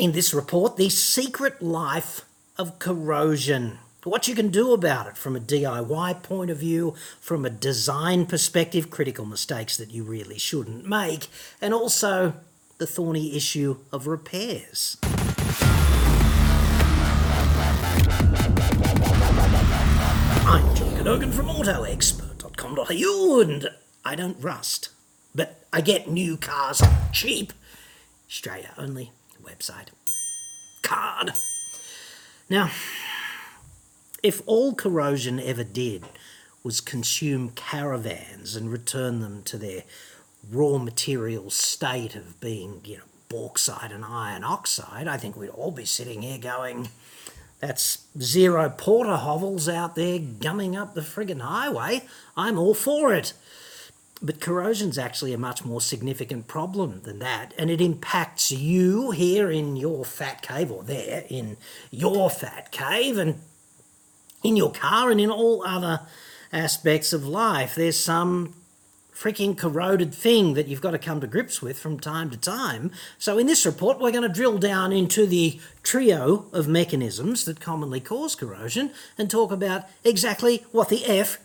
In this report, the secret life of corrosion. What you can do about it from a DIY point of view, from a design perspective, critical mistakes that you really shouldn't make, and also the thorny issue of repairs. I'm John Cadogan from AutoExpert.com.au and I don't rust, but I get new cars cheap. Australia only website. Card. Now, if all corrosion ever did was consume caravans and return them to their raw material state of being, you know, bauxite and iron oxide, I think we'd all be sitting here going, that's zero porter hovels out there gumming up the friggin' highway. I'm all for it. But corrosion's actually a much more significant problem than that, and it impacts you here in your fat cave, or there in your fat cave, and in your car, and in all other aspects of life. There's some freaking corroded thing that you've got to come to grips with from time to time. So, in this report, we're going to drill down into the trio of mechanisms that commonly cause corrosion and talk about exactly what the F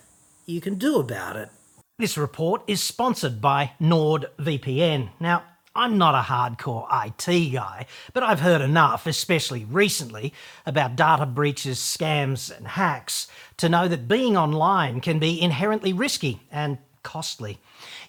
you can do about it. This report is sponsored by NordVPN. Now, I'm not a hardcore IT guy, but I've heard enough, especially recently, about data breaches, scams, and hacks to know that being online can be inherently risky and costly.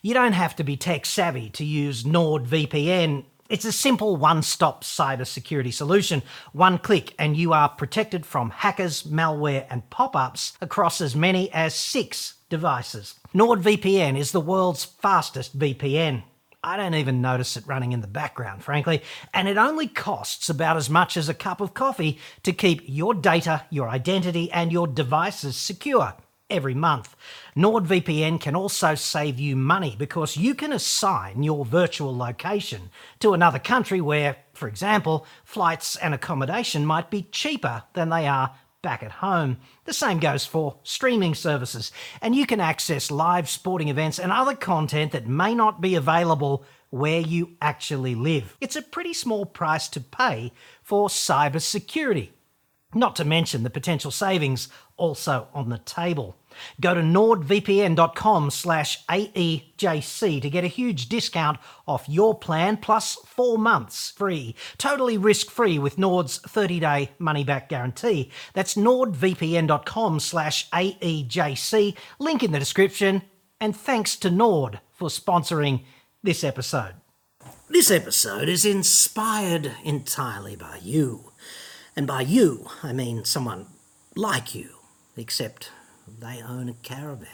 You don't have to be tech savvy to use NordVPN. It's a simple one stop cybersecurity solution. One click, and you are protected from hackers, malware, and pop ups across as many as six devices. NordVPN is the world's fastest VPN. I don't even notice it running in the background, frankly, and it only costs about as much as a cup of coffee to keep your data, your identity, and your devices secure every month. NordVPN can also save you money because you can assign your virtual location to another country where, for example, flights and accommodation might be cheaper than they are back at home. The same goes for streaming services, and you can access live sporting events and other content that may not be available where you actually live. It's a pretty small price to pay for cybersecurity. Not to mention the potential savings also on the table. Go to nordvpn.com slash AEJC to get a huge discount off your plan plus four months free. Totally risk-free with Nord's 30-day money-back guarantee. That's nordvpn.com slash AEJC. Link in the description. And thanks to Nord for sponsoring this episode. This episode is inspired entirely by you. And by you, I mean someone like you, except they own a caravan.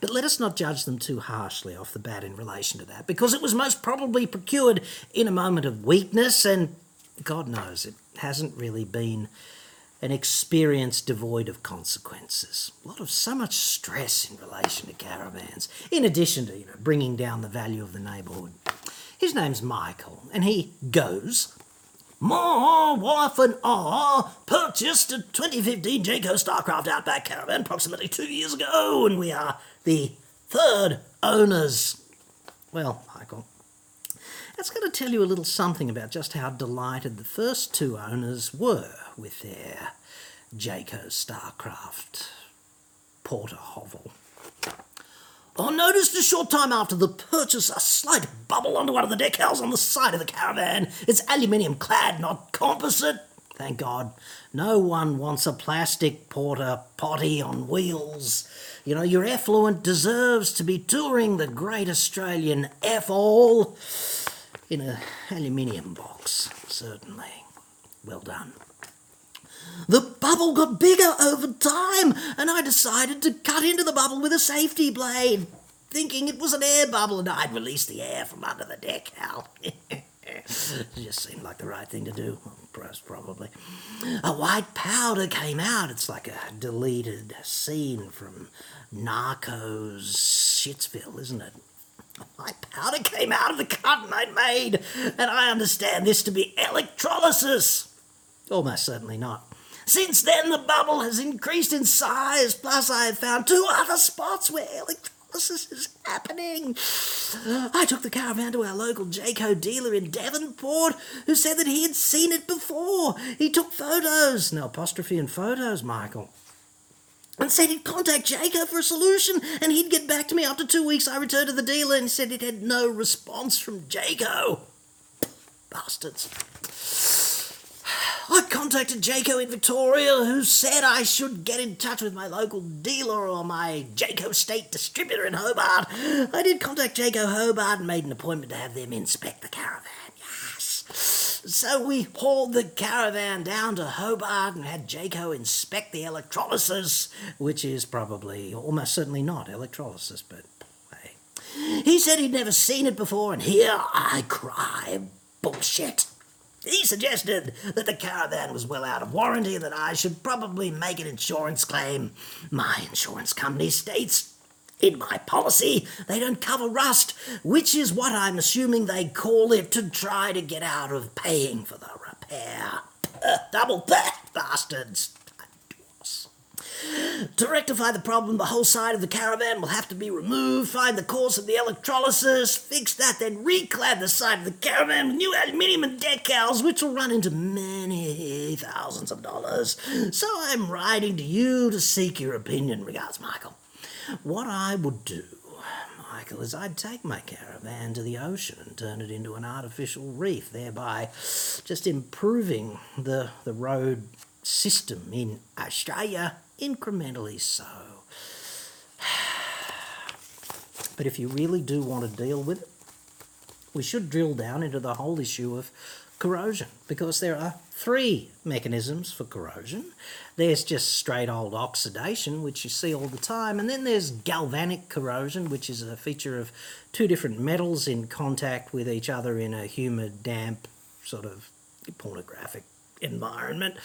But let us not judge them too harshly off the bat in relation to that, because it was most probably procured in a moment of weakness, and God knows it hasn't really been an experience devoid of consequences. A lot of so much stress in relation to caravans, in addition to you know, bringing down the value of the neighbourhood. His name's Michael, and he goes my wife and I purchased a 2015 Jayco Starcraft Outback Caravan approximately two years ago, and we are the third owners. Well, Michael, that's going to tell you a little something about just how delighted the first two owners were with their Jayco Starcraft Porter Hovel. Oh, I noticed a short time after the purchase a slight bubble under one of the deck decals on the side of the caravan. It's aluminium clad, not composite. Thank God. No one wants a plastic porter potty on wheels. You know, your effluent deserves to be touring the great Australian F all in an aluminium box, certainly. Well done. The bubble got bigger over time, and I decided to cut into the bubble with a safety blade, thinking it was an air bubble and I'd release the air from under the decal. it just seemed like the right thing to do, probably. A white powder came out. It's like a deleted scene from Narcos Shitsville, isn't it? My powder came out of the cut I'd made, and I understand this to be electrolysis. Almost certainly not. Since then, the bubble has increased in size, plus I have found two other spots where electrolysis is happening. I took the caravan to our local Jayco dealer in Devonport, who said that he had seen it before. He took photos, no apostrophe in photos, Michael and said he'd contact Jayco for a solution and he'd get back to me after two weeks. I returned to the dealer and said it had no response from Jayco. Bastards. I contacted Jayco in Victoria, who said I should get in touch with my local dealer or my Jayco state distributor in Hobart. I did contact Jayco Hobart and made an appointment to have them inspect the caravan. Yes. So we hauled the caravan down to Hobart and had Jayco inspect the electrolysis, which is probably almost certainly not electrolysis, but hey. He said he'd never seen it before, and here I cry bullshit. He suggested that the caravan was well out of warranty and that I should probably make an insurance claim. My insurance company states in my policy they don't cover rust, which is what I'm assuming they call it to try to get out of paying for the repair. Uh, double that, bastards. To rectify the problem, the whole side of the caravan will have to be removed, find the cause of the electrolysis, fix that, then reclad the side of the caravan with new aluminium and decals, which will run into many thousands of dollars. So I'm writing to you to seek your opinion. Regards, Michael. What I would do Michael, is I'd take my caravan to the ocean and turn it into an artificial reef, thereby just improving the, the road system in Australia incrementally so. But if you really do want to deal with it, we should drill down into the whole issue of corrosion because there are three mechanisms for corrosion. There's just straight old oxidation, which you see all the time, and then there's galvanic corrosion, which is a feature of two different metals in contact with each other in a humid, damp, sort of pornographic environment.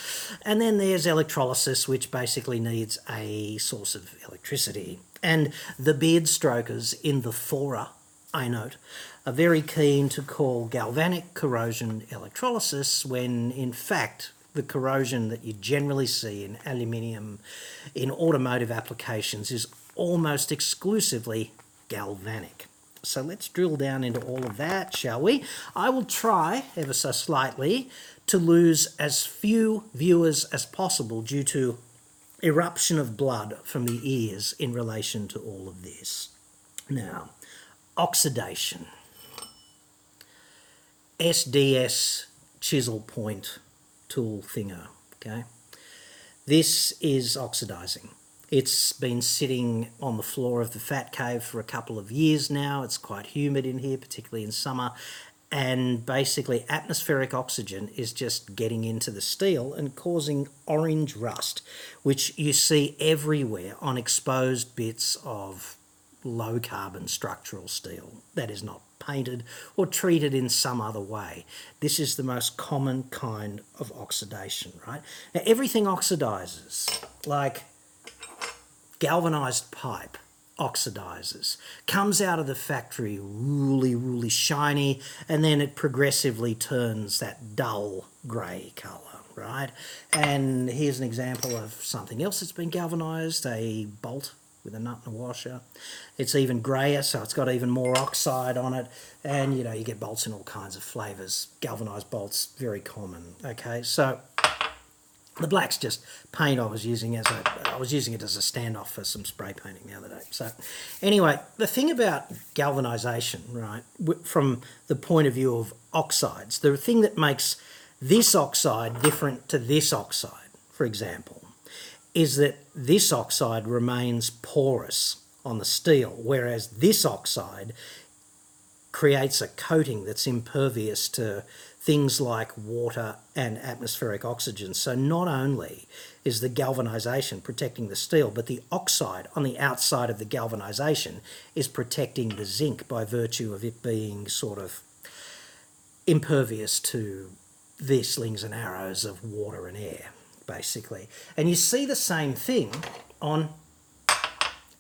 And then there's electrolysis, which basically needs a source of electricity. And the beard strokers in the fora, I note, are very keen to call galvanic corrosion electrolysis when in fact the corrosion that you generally see in aluminium in automotive applications is almost exclusively galvanic. So let's drill down into all of that, shall we? I will try ever so slightly to lose as few viewers as possible due to eruption of blood from the ears in relation to all of this. Now, oxidation. SDS chisel point tool thinger, okay? This is oxidizing. It's been sitting on the floor of the fat cave for a couple of years now. It's quite humid in here, particularly in summer, and basically atmospheric oxygen is just getting into the steel and causing orange rust, which you see everywhere on exposed bits of low carbon structural steel that is not painted or treated in some other way. This is the most common kind of oxidation, right? Now, everything oxidizes, like galvanized pipe oxidizes, comes out of the factory really, really shiny, and then it progressively turns that dull grey colour, right? And here's an example of something else that's been galvanized, a bolt with a nut and a washer. It's even grayer, so it's got even more oxide on it, and you know, you get bolts in all kinds of flavours. Galvanized bolts, very common, okay? So the black's just paint I was using as a I was using it as a standoff for some spray painting the other day. So anyway, the thing about galvanization, right, from the point of view of oxides, the thing that makes this oxide different to this oxide, for example, is that this oxide remains porous on the steel, whereas this oxide creates a coating that's impervious to things like water and atmospheric oxygen. So not only is the galvanization protecting the steel, but the oxide on the outside of the galvanization is protecting the zinc by virtue of it being sort of impervious to the slings and arrows of water and air, basically. And you see the same thing on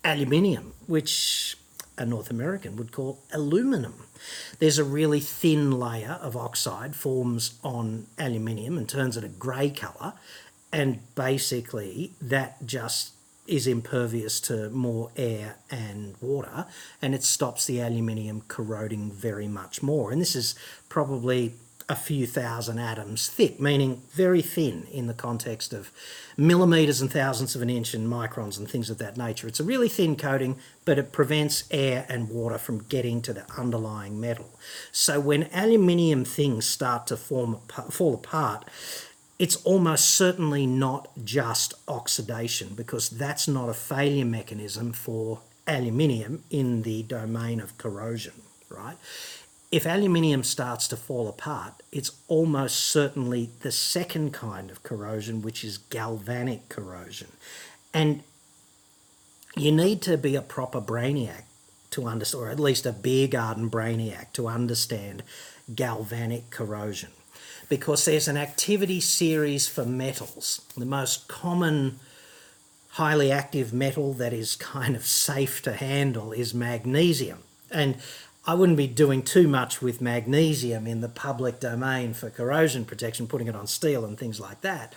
aluminium, which a North American would call aluminum. There's a really thin layer of oxide forms on aluminium and turns it a grey colour, and basically that just is impervious to more air and water, and it stops the aluminium corroding very much more. And this is probably a few thousand atoms thick, meaning very thin in the context of millimetres and thousandths of an inch and microns and things of that nature. It's a really thin coating, but it prevents air and water from getting to the underlying metal. So when aluminium things start to form, fall apart, it's almost certainly not just oxidation because that's not a failure mechanism for aluminium in the domain of corrosion, right? If aluminium starts to fall apart, it's almost certainly the second kind of corrosion, which is galvanic corrosion. And you need to be a proper brainiac to understand, or at least a beer garden brainiac to understand galvanic corrosion because there's an activity series for metals. The most common highly active metal that is kind of safe to handle is magnesium. And I wouldn't be doing too much with magnesium in the public domain for corrosion protection, putting it on steel and things like that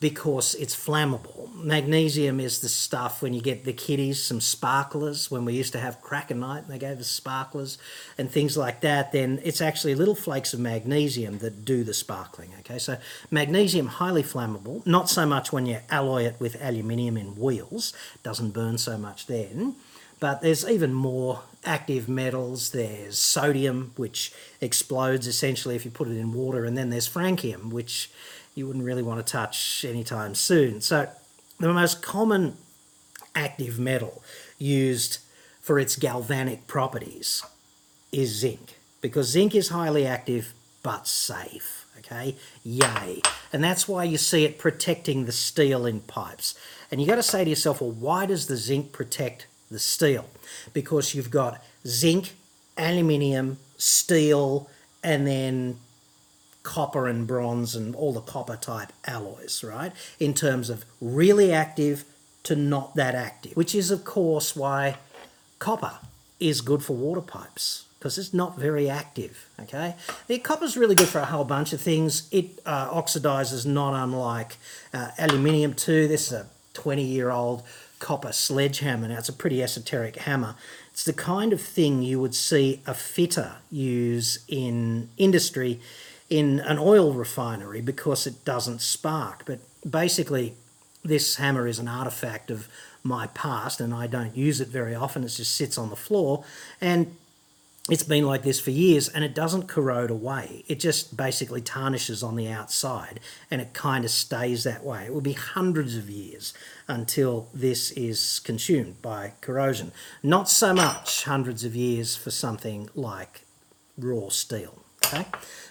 because it's flammable. Magnesium is the stuff when you get the kiddies, some sparklers, when we used to have cracker night and they gave us sparklers and things like that, then it's actually little flakes of magnesium that do the sparkling. Okay, so magnesium highly flammable, not so much when you alloy it with aluminium in wheels, doesn't burn so much then. But there's even more active metals. There's sodium, which explodes essentially if you put it in water, and then there's francium, which you wouldn't really want to touch anytime soon. So, the most common active metal used for its galvanic properties is zinc because zinc is highly active but safe. Okay, yay. And that's why you see it protecting the steel in pipes. And you got to say to yourself, well, why does the zinc protect the steel? Because you've got zinc, aluminium, steel, and then copper and bronze and all the copper type alloys, right? In terms of really active to not that active, which is, of course, why copper is good for water pipes because it's not very active. Okay, the copper's really good for a whole bunch of things. It uh, oxidizes not unlike uh, aluminium too. This is a 20 year old copper sledgehammer. Now it's a pretty esoteric hammer. It's the kind of thing you would see a fitter use in industry in an oil refinery because it doesn't spark. But basically, this hammer is an artifact of my past and I don't use it very often. It just sits on the floor and it's been like this for years and it doesn't corrode away. It just basically tarnishes on the outside and it kind of stays that way. It will be hundreds of years until this is consumed by corrosion. Not so much hundreds of years for something like raw steel. Okay,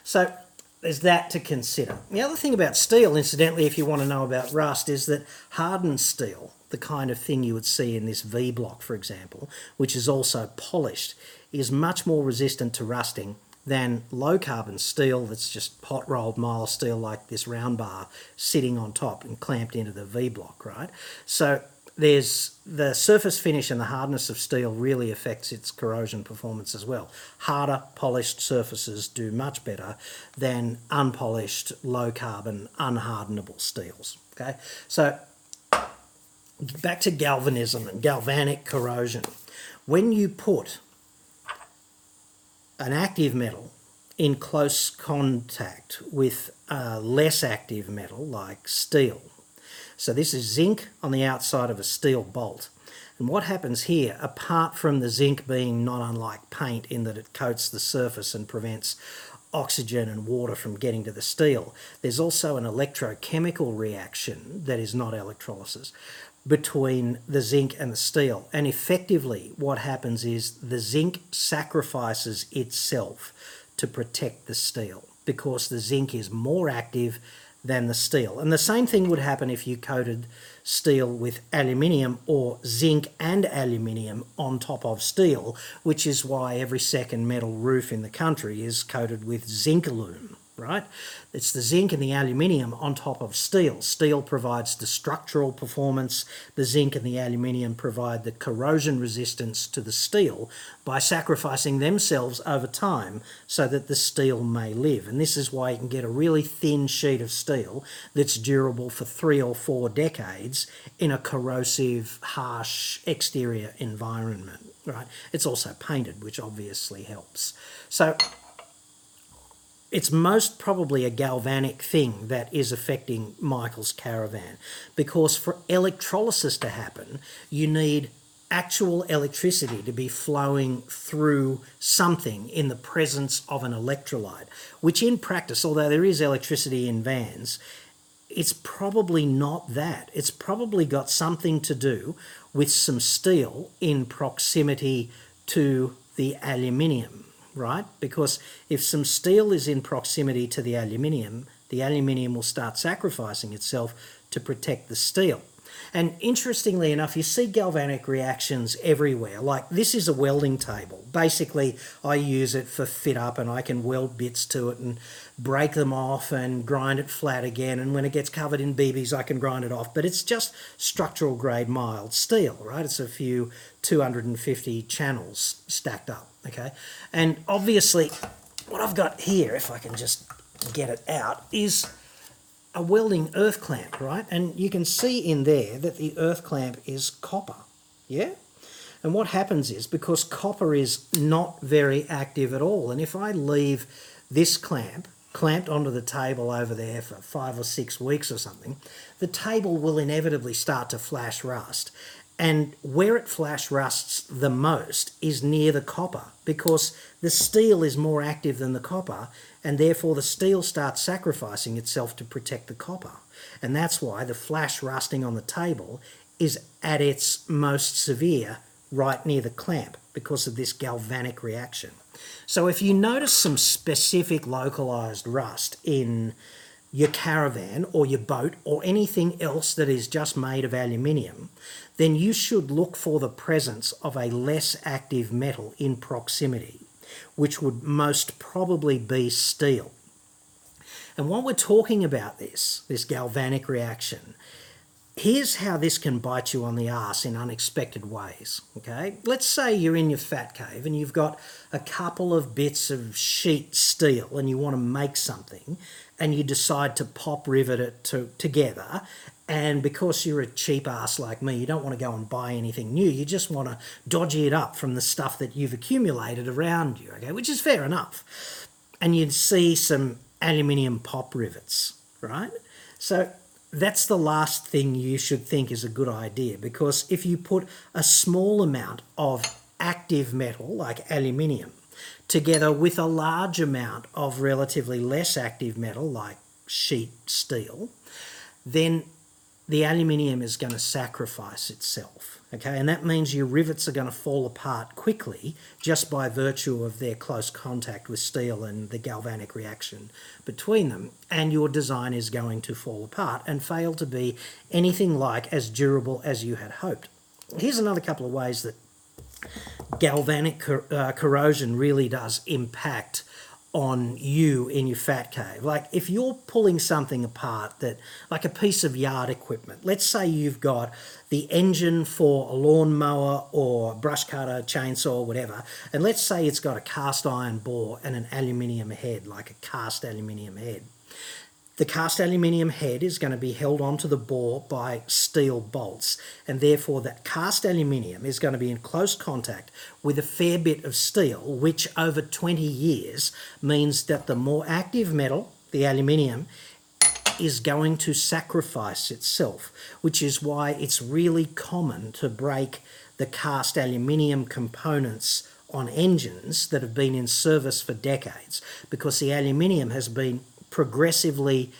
so there's that to consider. The other thing about steel, incidentally, if you want to know about rust, is that hardened steel, the kind of thing you would see in this V block, for example, which is also polished, is much more resistant to rusting than low carbon steel that's just hot rolled mild steel like this round bar sitting on top and clamped into the V block, right? So there's the surface finish and the hardness of steel really affects its corrosion performance as well. Harder, polished surfaces do much better than unpolished, low carbon, unhardenable steels. Okay, so back to galvanism and galvanic corrosion. When you put an active metal in close contact with a less active metal like steel, so this is zinc on the outside of a steel bolt. And what happens here, apart from the zinc being not unlike paint in that it coats the surface and prevents oxygen and water from getting to the steel, there's also an electrochemical reaction that is not electrolysis between the zinc and the steel. And effectively, what happens is the zinc sacrifices itself to protect the steel because the zinc is more active than the steel. And the same thing would happen if you coated steel with aluminium or zinc and aluminium on top of steel, which is why every second metal roof in the country is coated with zinc. Right? It's the zinc and the aluminium on top of steel. Steel provides the structural performance, the zinc and the aluminium provide the corrosion resistance to the steel by sacrificing themselves over time so that the steel may live. And this is why you can get a really thin sheet of steel that's durable for three or four decades in a corrosive, harsh exterior environment, right? It's also painted, which obviously helps. So it's most probably a galvanic thing that is affecting Michael's caravan because for electrolysis to happen, you need actual electricity to be flowing through something in the presence of an electrolyte, which in practice, although there is electricity in vans, it's probably not that. It's probably got something to do with some steel in proximity to the aluminium right? Because if some steel is in proximity to the aluminium, the aluminium will start sacrificing itself to protect the steel. And interestingly enough, you see galvanic reactions everywhere. Like this is a welding table. Basically, I use it for fit up and I can weld bits to it and break them off and grind it flat again. And when it gets covered in BBs, I can grind it off. But it's just structural grade mild steel, right? It's a few 250 channels stacked up, okay? And obviously, what I've got here, if I can just get it out, is a welding earth clamp, right? And you can see in there that the earth clamp is copper, yeah? And what happens is, because copper is not very active at all, and if I leave this clamp clamped onto the table over there for five or six weeks or something, the table will inevitably start to flash rust. And where it flash rusts the most is near the copper because the steel is more active than the copper, and therefore the steel starts sacrificing itself to protect the copper. And that's why the flash rusting on the table is at its most severe right near the clamp because of this galvanic reaction. So if you notice some specific localized rust in your caravan or your boat or anything else that is just made of aluminium, then you should look for the presence of a less active metal in proximity, which would most probably be steel. And while we're talking about this, this galvanic reaction, here's how this can bite you on the ass in unexpected ways. Okay, let's say you're in your fat cave and you've got a couple of bits of sheet steel and you want to make something, and you decide to pop rivet it to, together. And because you're a cheap ass like me, you don't want to go and buy anything new. You just want to dodgy it up from the stuff that you've accumulated around you, okay, which is fair enough. And you'd see some aluminium pop rivets, right? So that's the last thing you should think is a good idea because if you put a small amount of active metal like aluminium together with a large amount of relatively less active metal like sheet steel, then the aluminium is going to sacrifice itself. Okay, and that means your rivets are going to fall apart quickly just by virtue of their close contact with steel and the galvanic reaction between them. And your design is going to fall apart and fail to be anything like as durable as you had hoped. Here's another couple of ways that galvanic cor- uh, corrosion really does impact on you in your fat cave. Like if you're pulling something apart that, like a piece of yard equipment, let's say you've got the engine for a lawnmower or brush cutter, chainsaw, whatever, and let's say it's got a cast iron bore and an aluminium head, like a cast aluminium head. The cast aluminium head is going to be held onto the bore by steel bolts, and therefore that cast aluminium is going to be in close contact with a fair bit of steel, which over 20 years means that the more active metal, the aluminium, is going to sacrifice itself, which is why it's really common to break the cast aluminium components on engines that have been in service for decades because the aluminium has been progressively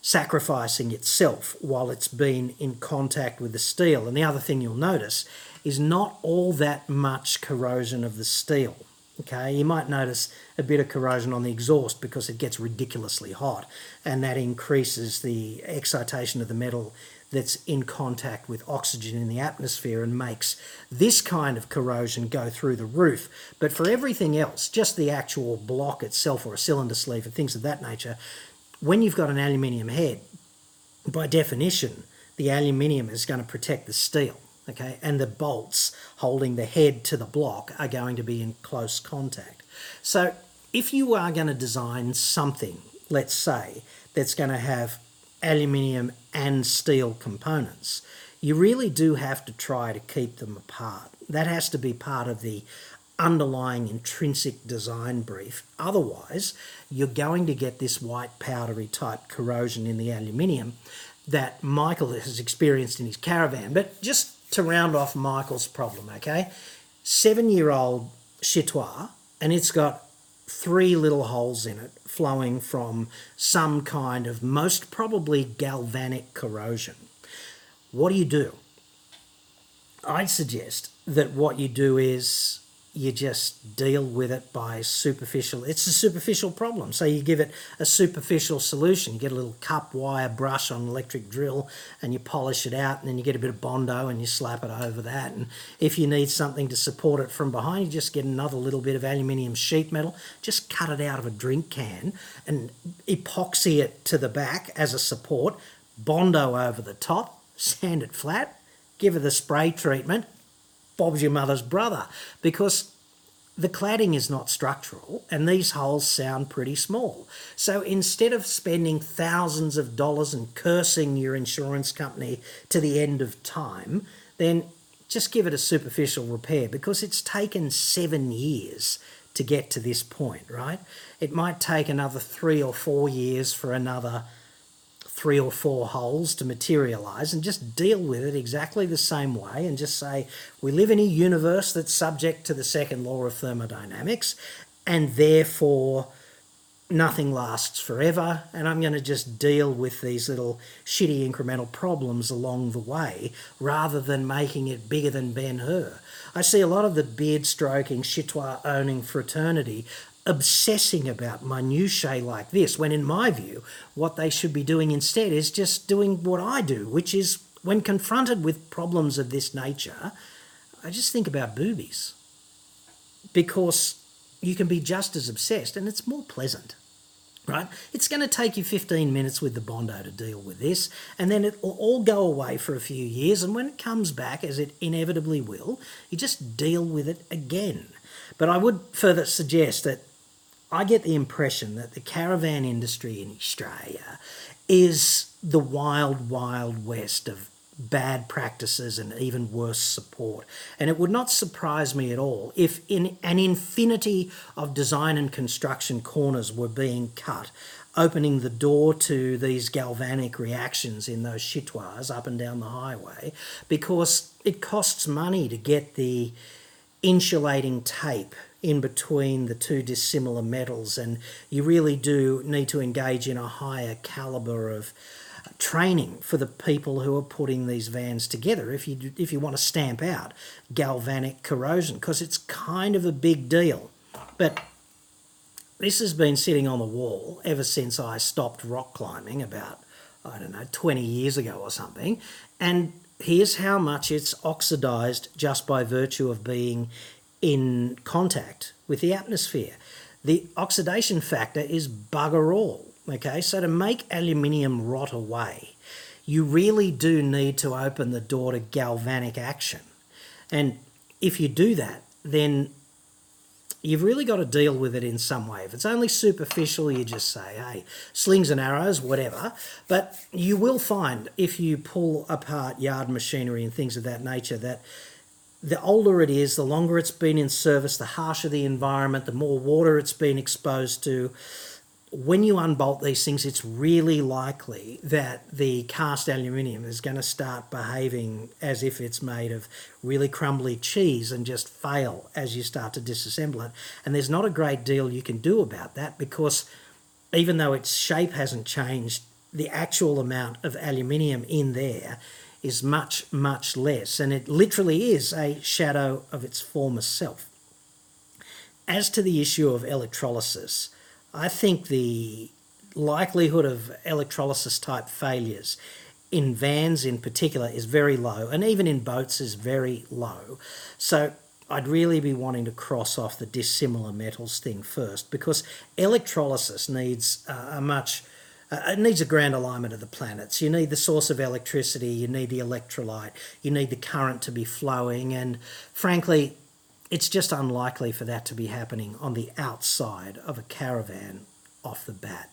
sacrificing itself while it's been in contact with the steel. And the other thing you'll notice is not all that much corrosion of the steel. Okay, you might notice a bit of corrosion on the exhaust because it gets ridiculously hot and that increases the excitation of the metal that's in contact with oxygen in the atmosphere and makes this kind of corrosion go through the roof. But for everything else, just the actual block itself or a cylinder sleeve and things of that nature, when you've got an aluminium head, by definition, the aluminium is going to protect the steel okay, and the bolts holding the head to the block are going to be in close contact. So if you are going to design something, let's say, that's going to have aluminium and steel components, you really do have to try to keep them apart. That has to be part of the underlying intrinsic design brief. Otherwise, you're going to get this white powdery type corrosion in the aluminium that Michael has experienced in his caravan. But just to round off Michael's problem, okay? Seven year old Chitois, and it's got three little holes in it flowing from some kind of most probably galvanic corrosion. What do you do? I'd suggest that what you do is you just deal with it by superficial. It's a superficial problem, so you give it a superficial solution. You get a little cup wire brush on an electric drill, and you polish it out, and then you get a bit of bondo and you slap it over that. And if you need something to support it from behind, you just get another little bit of aluminium sheet metal, just cut it out of a drink can, and epoxy it to the back as a support. Bondo over the top, sand it flat, give it the spray treatment, Bob's your mother's brother because the cladding is not structural and these holes sound pretty small. So instead of spending thousands of dollars and cursing your insurance company to the end of time, then just give it a superficial repair because it's taken seven years to get to this point, right? It might take another three or four years for another three or four holes to materialize and just deal with it exactly the same way and just say we live in a universe that's subject to the second law of thermodynamics and therefore nothing lasts forever and I'm going to just deal with these little shitty incremental problems along the way rather than making it bigger than Ben Hur. I see a lot of the beard stroking, chitois owning fraternity obsessing about minutiae like this, when in my view, what they should be doing instead is just doing what I do, which is when confronted with problems of this nature, I just think about boobies. Because you can be just as obsessed and it's more pleasant. Right? It's going to take you 15 minutes with the Bondo to deal with this, and then it will all go away for a few years. And when it comes back, as it inevitably will, you just deal with it again. But I would further suggest that I get the impression that the caravan industry in Australia is the wild, wild west of bad practices and even worse support. And it would not surprise me at all if in an infinity of design and construction corners were being cut, opening the door to these galvanic reactions in those chitoirs up and down the highway, because it costs money to get the insulating tape in between the two dissimilar metals, and you really do need to engage in a higher caliber of training for the people who are putting these vans together if you if you want to stamp out galvanic corrosion because it's kind of a big deal. But this has been sitting on the wall ever since I stopped rock climbing about I don't know 20 years ago or something and here's how much it's oxidized just by virtue of being in contact with the atmosphere. The oxidation factor is bugger all. Okay, so to make aluminium rot away, you really do need to open the door to galvanic action. And if you do that, then you've really got to deal with it in some way. If it's only superficial, you just say, hey, slings and arrows, whatever. But you will find if you pull apart yard machinery and things of that nature that the older it is, the longer it's been in service, the harsher the environment, the more water it's been exposed to. When you unbolt these things, it's really likely that the cast aluminium is going to start behaving as if it's made of really crumbly cheese and just fail as you start to disassemble it. And there's not a great deal you can do about that because even though its shape hasn't changed, the actual amount of aluminium in there is much, much less, and it literally is a shadow of its former self. as to the issue of electrolysis, I think the likelihood of electrolysis type failures in vans in particular is very low, and even in boats is very low. So I'd really be wanting to cross off the dissimilar metals thing first because electrolysis needs uh, a much uh, it needs a grand alignment of the planets. You need the source of electricity, you need the electrolyte, you need the current to be flowing, and frankly, it's just unlikely for that to be happening on the outside of a caravan off the bat.